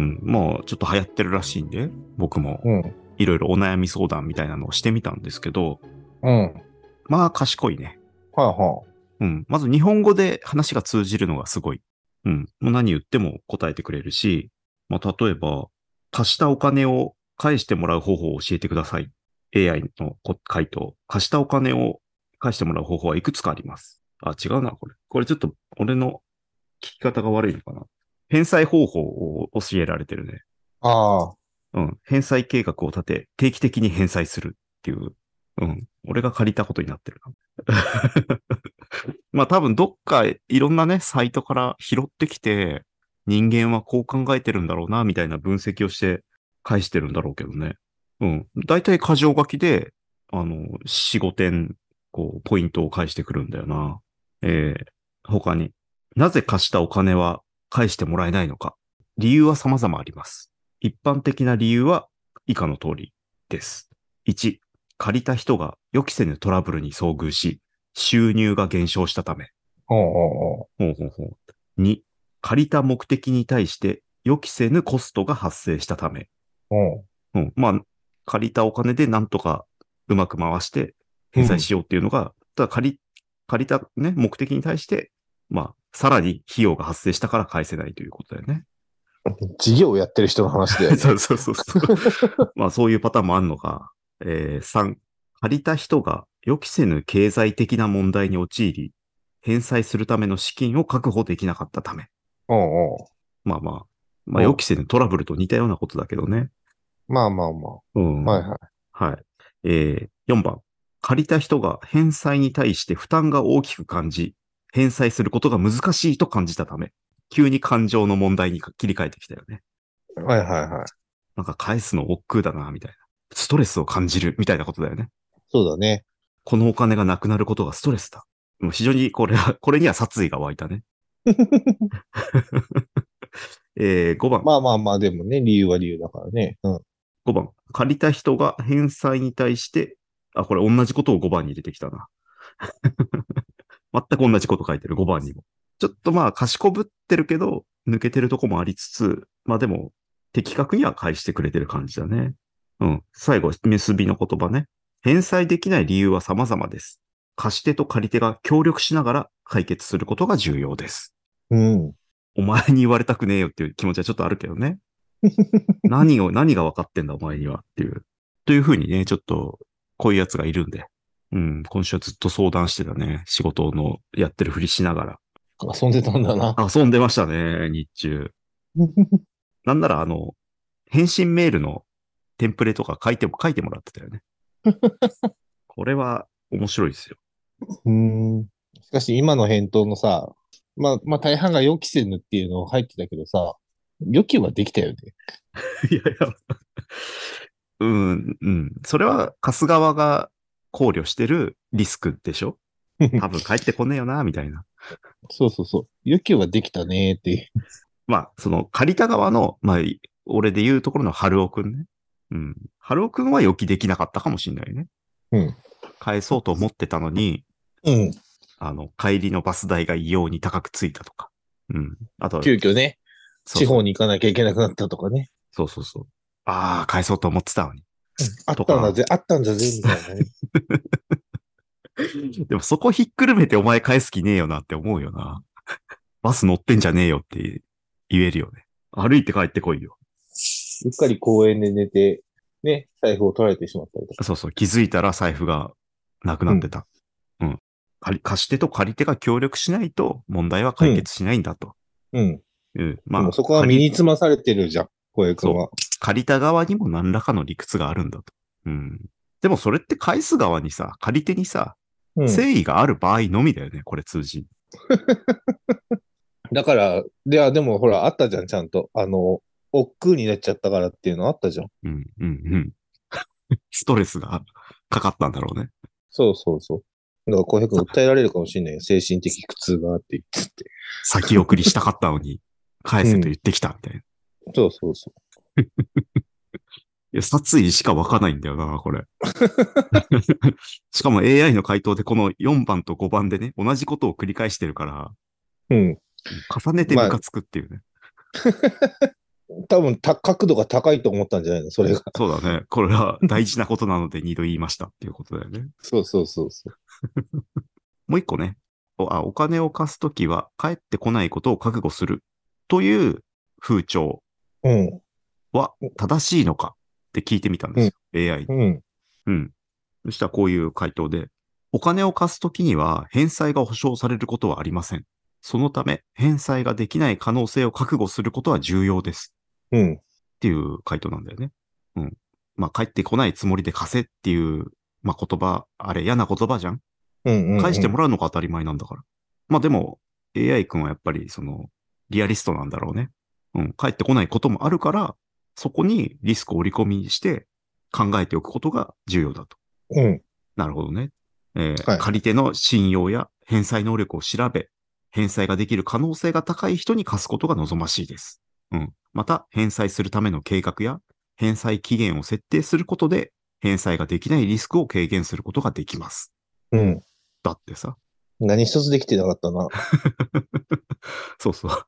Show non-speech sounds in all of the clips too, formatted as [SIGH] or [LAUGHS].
うん。まあ、ちょっと流行ってるらしいんで、僕もうん。いろいろお悩み相談みたいなのをしてみたんですけど、うん。はいまあ、賢いね。はうん。まず日本語で話が通じるのがすごい。うん。もう何言っても答えてくれるし、まあ、例えば、貸したお金を返してもらう方法を教えてください。AI のこ回答。貸したお金を返してもらう方法はいくつかあります。あ、違うな、これ。これちょっと俺の聞き方が悪いのかな。返済方法を教えられてるね。ああ。うん。返済計画を立て、定期的に返済するっていう。うん。俺が借りたことになってるな。[LAUGHS] まあ多分どっかいろんなね、サイトから拾ってきて、人間はこう考えてるんだろうな、みたいな分析をして返してるんだろうけどね。うん。大体箇条書きで、あの、4、5点、こう、ポイントを返してくるんだよな。えー、他に、なぜ貸したお金は返してもらえないのか。理由は様々あります。一般的な理由は以下の通りです。1、借りた人が予期せぬトラブルに遭遇し、収入が減少したため。ほうほうほう2、借りた目的に対して予期せぬコストが発生したため。おううん、まあ、借りたお金でなんとかうまく回して返済しようっていうのが、ただ借り、借りたね、目的に対して、まあ、さらに費用が発生したから返せないということだよね。事業をやってる人の話だよね。[LAUGHS] そうそうそうそう。[LAUGHS] まあそういうパターンもあるのか。えー、3、借りた人が予期せぬ経済的な問題に陥り、返済するための資金を確保できなかったため。おうおうまあまあ、まあお予期せぬトラブルと似たようなことだけどね。まあまあまうん。あ。はいはい。はい。えー、4番。借りた人が返済に対して負担が大きく感じ、返済することが難しいと感じたため、急に感情の問題に切り替えてきたよね。はいはいはい。なんか返すの億劫だな、みたいな。ストレスを感じる、みたいなことだよね。そうだね。このお金がなくなることがストレスだ。もう非常にこれは、[LAUGHS] これには殺意が湧いたね。[LAUGHS] えー、5番。まあまあまあ、でもね、理由は理由だからね。うん。5番。借りた人が返済に対して、あ、これ同じことを5番に入れてきたな。全く同じこと書いてる、5番にも。ちょっとまあ、賢ぶってるけど、抜けてるとこもありつつ、まあでも、的確には返してくれてる感じだね。うん。最後、結びの言葉ね。返済できない理由は様々です。貸し手と借り手が協力しながら解決することが重要です。うん。お前に言われたくねえよっていう気持ちはちょっとあるけどね。[LAUGHS] 何を、何が分かってんだお前にはっていう。というふうにね、ちょっと、こういうやつがいるんで。うん、今週はずっと相談してたね。仕事のやってるふりしながら。遊んでたんだな。遊んでましたね、日中。[LAUGHS] なんならあの、返信メールのテンプレとか書いても、書いてもらってたよね。[LAUGHS] これは面白いですよ。うん。しかし今の返答のさ、まあ、まあ大半が予期せぬっていうの入ってたけどさ、予期はできたよね。[LAUGHS] いやいや。うん、うん。それは、貸す側が考慮してるリスクでしょ？[LAUGHS] 多分帰ってこねえよな、みたいな。そうそうそう。予期はできたねっていう。まあ、その、借りた側の、まあ、俺で言うところの春尾くんね。うん。春尾くんは予期できなかったかもしんないね。うん。返そうと思ってたのに、うん。あの、帰りのバス代が異様に高くついたとか。うん。あと、急遽ね、地方に行かなきゃいけなくなったとかね。そうそうそう。ああ、返そうと思ってたのに。あったんだぜ、あったんだぜ、みたいなね。[LAUGHS] でもそこひっくるめてお前返す気ねえよなって思うよな。バス乗ってんじゃねえよって言えるよね。歩いて帰ってこいよ。うっかり公園で寝て、ね、財布を取られてしまったりとか。そうそう。気づいたら財布がなくなってた。うん。借り貸し手と借り手が協力しないと問題は解決しないんだと。うん。うん。でまあ、もそこは身につまされてるじゃん、小江君は。借りた側にも何らかの理屈があるんだと。うん。でもそれって返す側にさ、借り手にさ、うん。誠意がある場合のみだよね、これ通じ。[LAUGHS] だから、では、でもほら、あったじゃん、ちゃんと。あの、億劫になっちゃったからっていうのあったじゃん。うん、うん、うん。[LAUGHS] ストレスがかかったんだろうね。そうそうそう。だから、小平君訴えられるかもしれないよ。精神的苦痛があって言ってって。先送りしたかったのに、返せと言ってきたみたいな。いそうそうそや、殺意しか湧かないんだよな、これ。[LAUGHS] しかも AI の回答でこの4番と5番でね、同じことを繰り返してるから、う。うん。重ねてムカつくっていうね。[LAUGHS] 多分た、角度が高いと思ったんじゃないのそれが。そうだね。これは大事なことなので二度言いましたっていうことだよね。そうそうそうそう。[LAUGHS] もう一個ね。おあお金を貸すときは帰ってこないことを覚悟するという風潮うん。は正しいのかって聞いてみたんですよ。AI に。うん。うん。そしたらこういう回答で、お金を貸すときには返済が保証されることはありません。そのため、返済ができない可能性を覚悟することは重要です。うん。っていう回答なんだよね。うん。まあ、帰ってこないつもりで貸せっていう、まあ、言葉、あれ嫌な言葉じゃんうん。うん。返してもらうのが当たり前なんだから。まあでも、AI 君はやっぱりその、リアリストなんだろうね。うん。帰ってこないこともあるから、そこにリスクを織り込みして考えておくことが重要だと。うん。なるほどね。えーはい借り手の信用や返済能力を調べ、返済ができる可能性が高い人に貸すことが望ましいです。うん。また、返済するための計画や返済期限を設定することで、返済ができないリスクを軽減することができます。うん。だってさ。何一つできてなかったな。[LAUGHS] そうそう。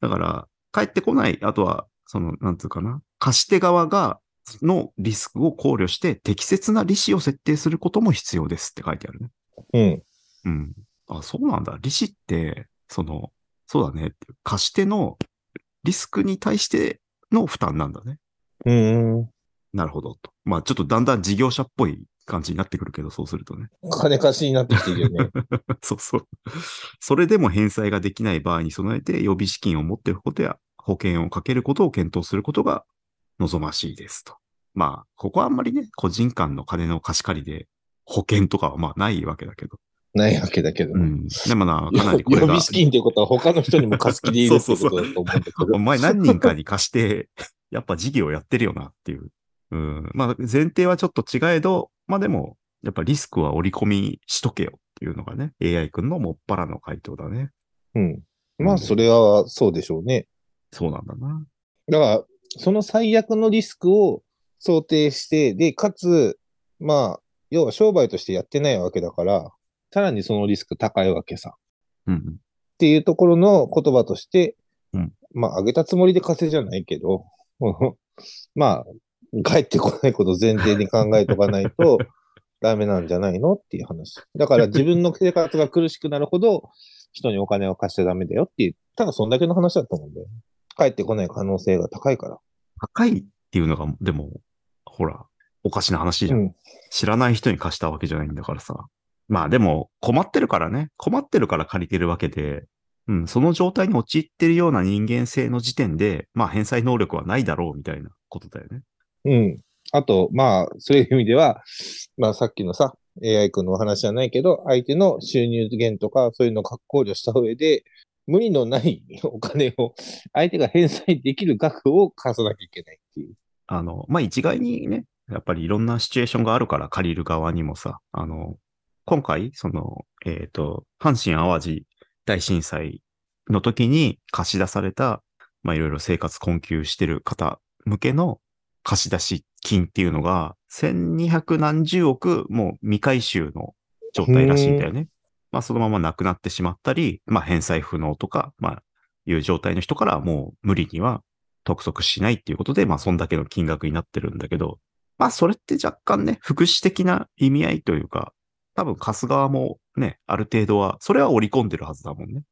だから、帰ってこない、あとは、その、なんつうかな、貸し手側が、のリスクを考慮して適切な利子を設定することも必要ですって書いてあるね。うん。うん。あ、そうなんだ。利子って、その、そうだね。貸し手のリスクに対しての負担なんだね。うん。なるほどと。まあちょっとだんだん事業者っぽい感じになってくるけど、そうするとね。金貸しになってきてるよね。[LAUGHS] そうそう。それでも返済ができない場合に備えて予備資金を持っておくことや保険をかけることを検討することが望ましいですと。まあ、ここはあんまりね、個人間の金の貸し借りで保険とかはまあないわけだけど。ないわけだけど。うん。でもな、かな予りこれが備資金っていうことは他の人にも貸し切りいるってことだと思うんだけど。[LAUGHS] お前何人かに貸して、やっぱ事業やってるよなっていう。うん。まあ前提はちょっと違えど、まあでも、やっぱリスクは織り込みしとけよっていうのがね、AI 君のもっぱらの回答だね。うん。まあ、それはそうでしょうね。そうなんだな。だから、その最悪のリスクを想定して、で、かつ、まあ、要は商売としてやってないわけだから、さらにそのリスク高いわけさ。うんうん。っていうところの言葉として、うんまあ、上げたつもりで稼いじゃないけど、[LAUGHS] まあ、帰ってこないことを前提に考えとかないと [LAUGHS] ダメなんじゃないのっていう話。だから自分の生活が苦しくなるほど人にお金を貸しちゃダメだよっていう、ただそんだけの話だと思うんだよね。帰ってこない可能性が高いから。高いっていうのが、でも、ほら、おかしな話じゃん。うん。知らない人に貸したわけじゃないんだからさ。まあでも、困ってるからね。困ってるから借りてるわけで、うん、その状態に陥ってるような人間性の時点で、まあ返済能力はないだろうみたいなことだよね。うん。あと、まあ、そういう意味では、まあさっきのさ、AI 君のお話じゃないけど、相手の収入源とか、そういうのを考慮した上で、無理のないお金を、[LAUGHS] 相手が返済できる額を貸さなきゃいけないっていう。あの、まあ一概にね、やっぱりいろんなシチュエーションがあるから借りる側にもさ、あの、今回、その、えっ、と、阪神淡路大震災の時に貸し出された、まあいろいろ生活困窮してる方向けの貸し出し金っていうのが、1200何十億もう未回収の状態らしいんだよね。まあそのままなくなってしまったり、まあ返済不能とか、まあいう状態の人からはもう無理には督促しないっていうことで、まあそんだけの金額になってるんだけど、まあそれって若干ね、福祉的な意味合いというか、多分貸す側もね、ある程度は、それは織り込んでるはずだもんね。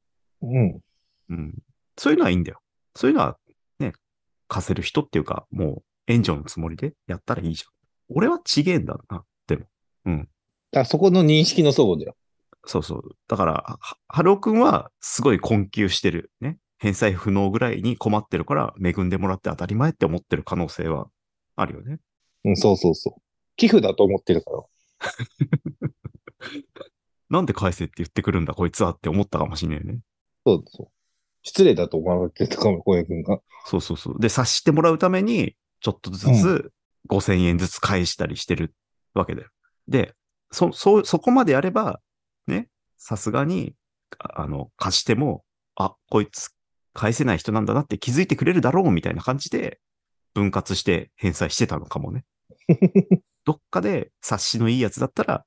うん。うん。そういうのはいいんだよ。そういうのはね、貸せる人っていうか、もう援助のつもりでやったらいいじゃん。俺はちげえんだな、でも。うん。だからそこの認識の相だよ。そうそう。だから、ははるおくんはすごい困窮してる。ね。返済不能ぐらいに困ってるから恵んでもらって当たり前って思ってる可能性はあるよね。うん、そうそうそう。寄付だと思ってるから。[LAUGHS] なんで返せって言ってくるんだこいつはって思ったかもしれないね。そうそう。失礼だと思われてたかも、小江君が。そうそうそう。で、察してもらうために、ちょっとずつ5000円ずつ返したりしてるわけだよ。で、そ、そう、そこまでやれば、ね、さすがに、ああの、貸しても、あ、こいつ返せない人なんだなって気づいてくれるだろうみたいな感じで、分割して返済してたのかもね。[LAUGHS] どっかで察しのいいやつだったら、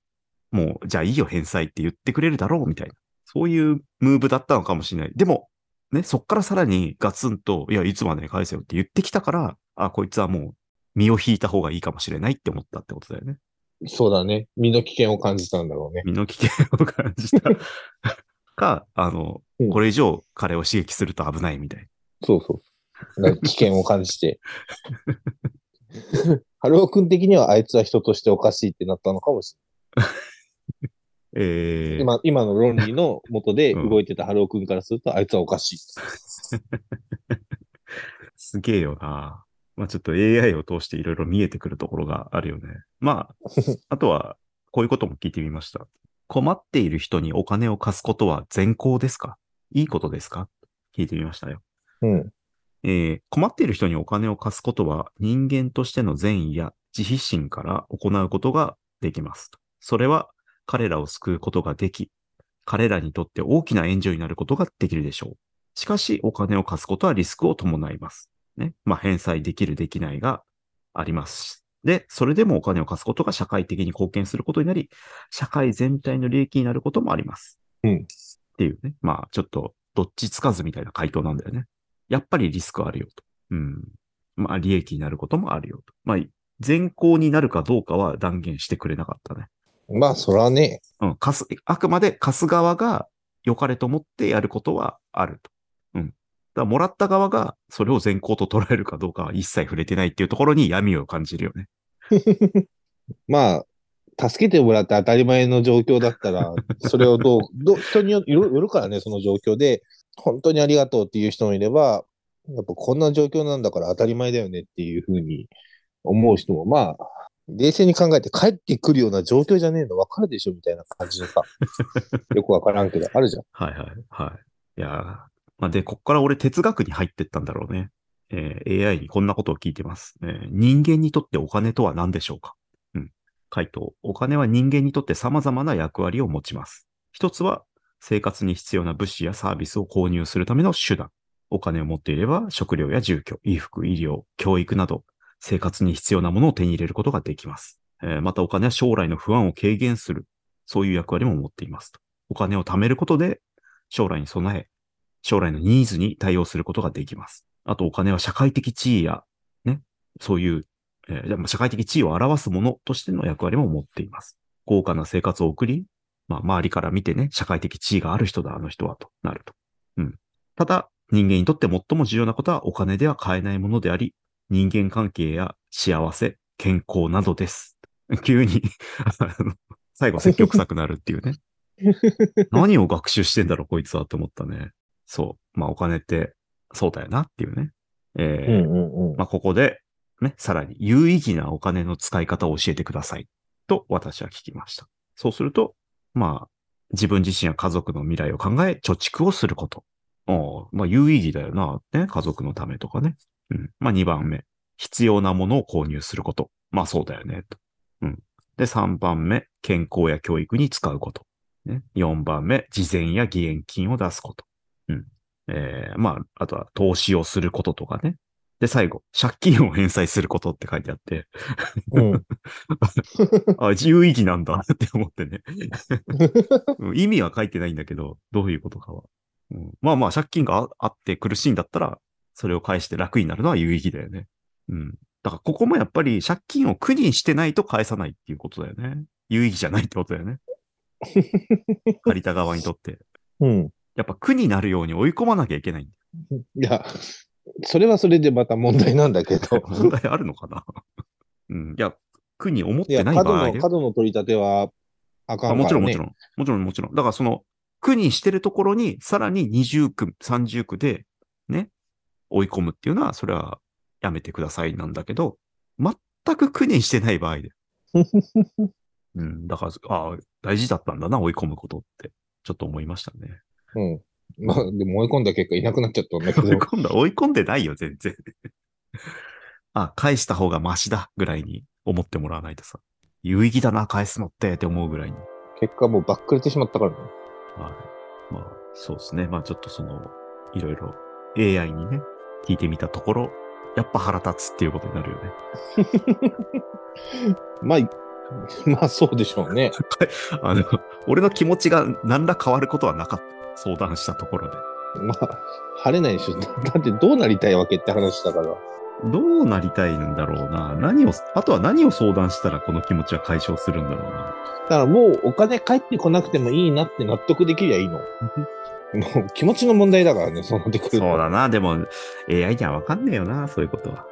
もう、じゃあいいよ返済って言ってくれるだろうみたいな。そういうムーブだったのかもしれない。でも、ね、そっからさらにガツンと、いや、いつまでに返せよって言ってきたから、あ、こいつはもう身を引いた方がいいかもしれないって思ったってことだよね。そうだね。身の危険を感じたんだろうね。身の危険を感じた [LAUGHS] か、あのうん、これ以上彼を刺激すると危ないみたい。そうそう。危険を感じて。[LAUGHS] ハロー君的にはあいつは人としておかしいってなったのかもしえーれない。[LAUGHS] 今、今の論理の元でうん動いてたハロー君からすると、あいつはおかしい。すげえよな。まあちょっと AI を通していろいろ見えてくるところがあるよね。まあ、[LAUGHS] あとは、こういうことも聞いてみました。困っている人にお金を貸すことは善行ですか？いいことですか？聞いてみましたよ。うん。えー困っている人にお金を貸すことは人間としての善意や自費心から行うことができます。それは彼らを救うことができ、彼らにとって大きな援助になることができるでしょう。しかし、お金を貸すことはリスクを伴います。ね。まあ、返済できる、できないがあります。で、それでもお金を貸すことが社会的に貢献することになり、社会全体の利益になることもあります。うんっていうね。まあ、ちょっと、どっちつかずみたいな回答なんだよね。やっぱりリスクあるよと。うん。まあ、利益になることもあるよと。まあ、善行になるかどうかは断言してくれなかったね。まあ、そらね。うん。貸す、あくまで貸す側が良かれと思ってやることはあると。うん。だからもらった側がそれを善行と捉えるかどうかは一切触れてないっていうところに闇を感じるよね。[LAUGHS] まあ、助けてもらって当たり前の状況だったら、[LAUGHS] それをどう、どう人によよるからね、その状況で、本当にありがとうっていう人もいれば、やっぱこんな状況なんだから当たり前だよねっていうふうに思う人も、まあ、冷静に考えて帰ってくるような状況じゃねえの分かるでしょみたいな感じのさ、[LAUGHS] よくわからんけど、あるじゃん。はいはいはい。いやーまあ、で、こっから俺哲学に入ってったんだろうね。えー AI にこんなことを聞いてます、えー人間にとってお金とは何でしょうか？うん。回答。お金は人間にとって様々な役割を持ちます。一つは、生活に必要な物資やサービスを購入するための手段。お金を持っていれば、食料や住居、衣服、医療、教育など、生活に必要なものを手に入れることができます。えーまたお金は将来の不安を軽減する。そういう役割も持っていますと。お金を貯めることで、将来に備え、将来のニーズに対応することができます。あとお金は社会的地位や、ね、そういう、えーまあ社会的地位を表すものとしての役割も持っています。豪華な生活を送り、まあ周りから見てね、社会的地位がある人だ、あの人は、となると。うん。ただ、人間にとって最も重要なことはお金では買えないものであり、人間関係や幸せ、健康などです。[LAUGHS] 急に最後積極臭くなるっていうね。[LAUGHS] 何を学習してんだろう、こいつはって思ったね。そう。まあ、お金って、そうだよなっていうね。えーうんうんまあ、ここで、ね、さらに有意義なお金の使い方を教えてください。と、私は聞きました。そうすると、まあ、自分自身や家族の未来を考え、貯蓄をすること。おーまあ、有意義だよな。ね、家族のためとかね。うん。まあ、2番目。必要なものを購入すること。まあ、そうだよね。と。うん。で、3番目。健康や教育に使うこと。ね。4番目。事前や義援金を出すこと。うん。えー、まあ、あとは投資をすることとかね。で、最後、借金を返済することって書いてあって、うん。うん。あ、有意義なんだって思ってね。[LAUGHS] うん意味は書いてないんだけど、どういうことかは。うんまあまあ、借金がああって苦しいんだったら、それを返して楽になるのは有意義だよね。うん。だから、ここもやっぱり借金を苦にしてないと返さないっていうことだよね。有意義じゃないってことだよね。[LAUGHS] 借りた側にとって。うん。やっぱ苦になるように追い込まなきゃいけないんだよ。いや、それはそれでまた問題なんだけど。[LAUGHS] 問題あるのかな？[LAUGHS] うん。いや、苦に思ってない場合で。角の取り立てはあかあんから、ね。もちろん、もちろん。もちろん、もちろん。だからその、区にしてるところに、さらに20区、30区で、ね、追い込むっていうのは、それはやめてくださいなんだけど、全く区にしてない場合で。[LAUGHS] うん、だから、ああ、大事だったんだな、追い込むことって、ちょっと思いましたね。うん。まあ、でも追い込んだ結果いなくなっちゃったんだけ追いど。込んだ、追い込んでないよ、全然。あ、返した方がマシだ、ぐらいに思ってもらわないとさ。有意義だな、返すのって、って思うぐらいに。結果もうバックれてしまったからね。はい。まあ、そうですね。まあちょっとその、いろいろ AI にね、聞いてみたところ、やっぱ腹立つっていうことになるよね。[LAUGHS] まあ、[LAUGHS] まあそうでしょうね。[LAUGHS] あの、俺の気持ちが何ら変わることはなかった。相談したところで。まあ、晴れないでしょ。だってどうなりたいわけって話だから。どうなりたいんだろうな。何を、あとは何を相談したらこの気持ちは解消するんだろうな。だからもうお金返ってこなくてもいいなって納得できりゃいいの。[LAUGHS] もう気持ちの問題だからね、そうなってくると。そうだな。でも、AI にはわかんねえよな、そういうことは。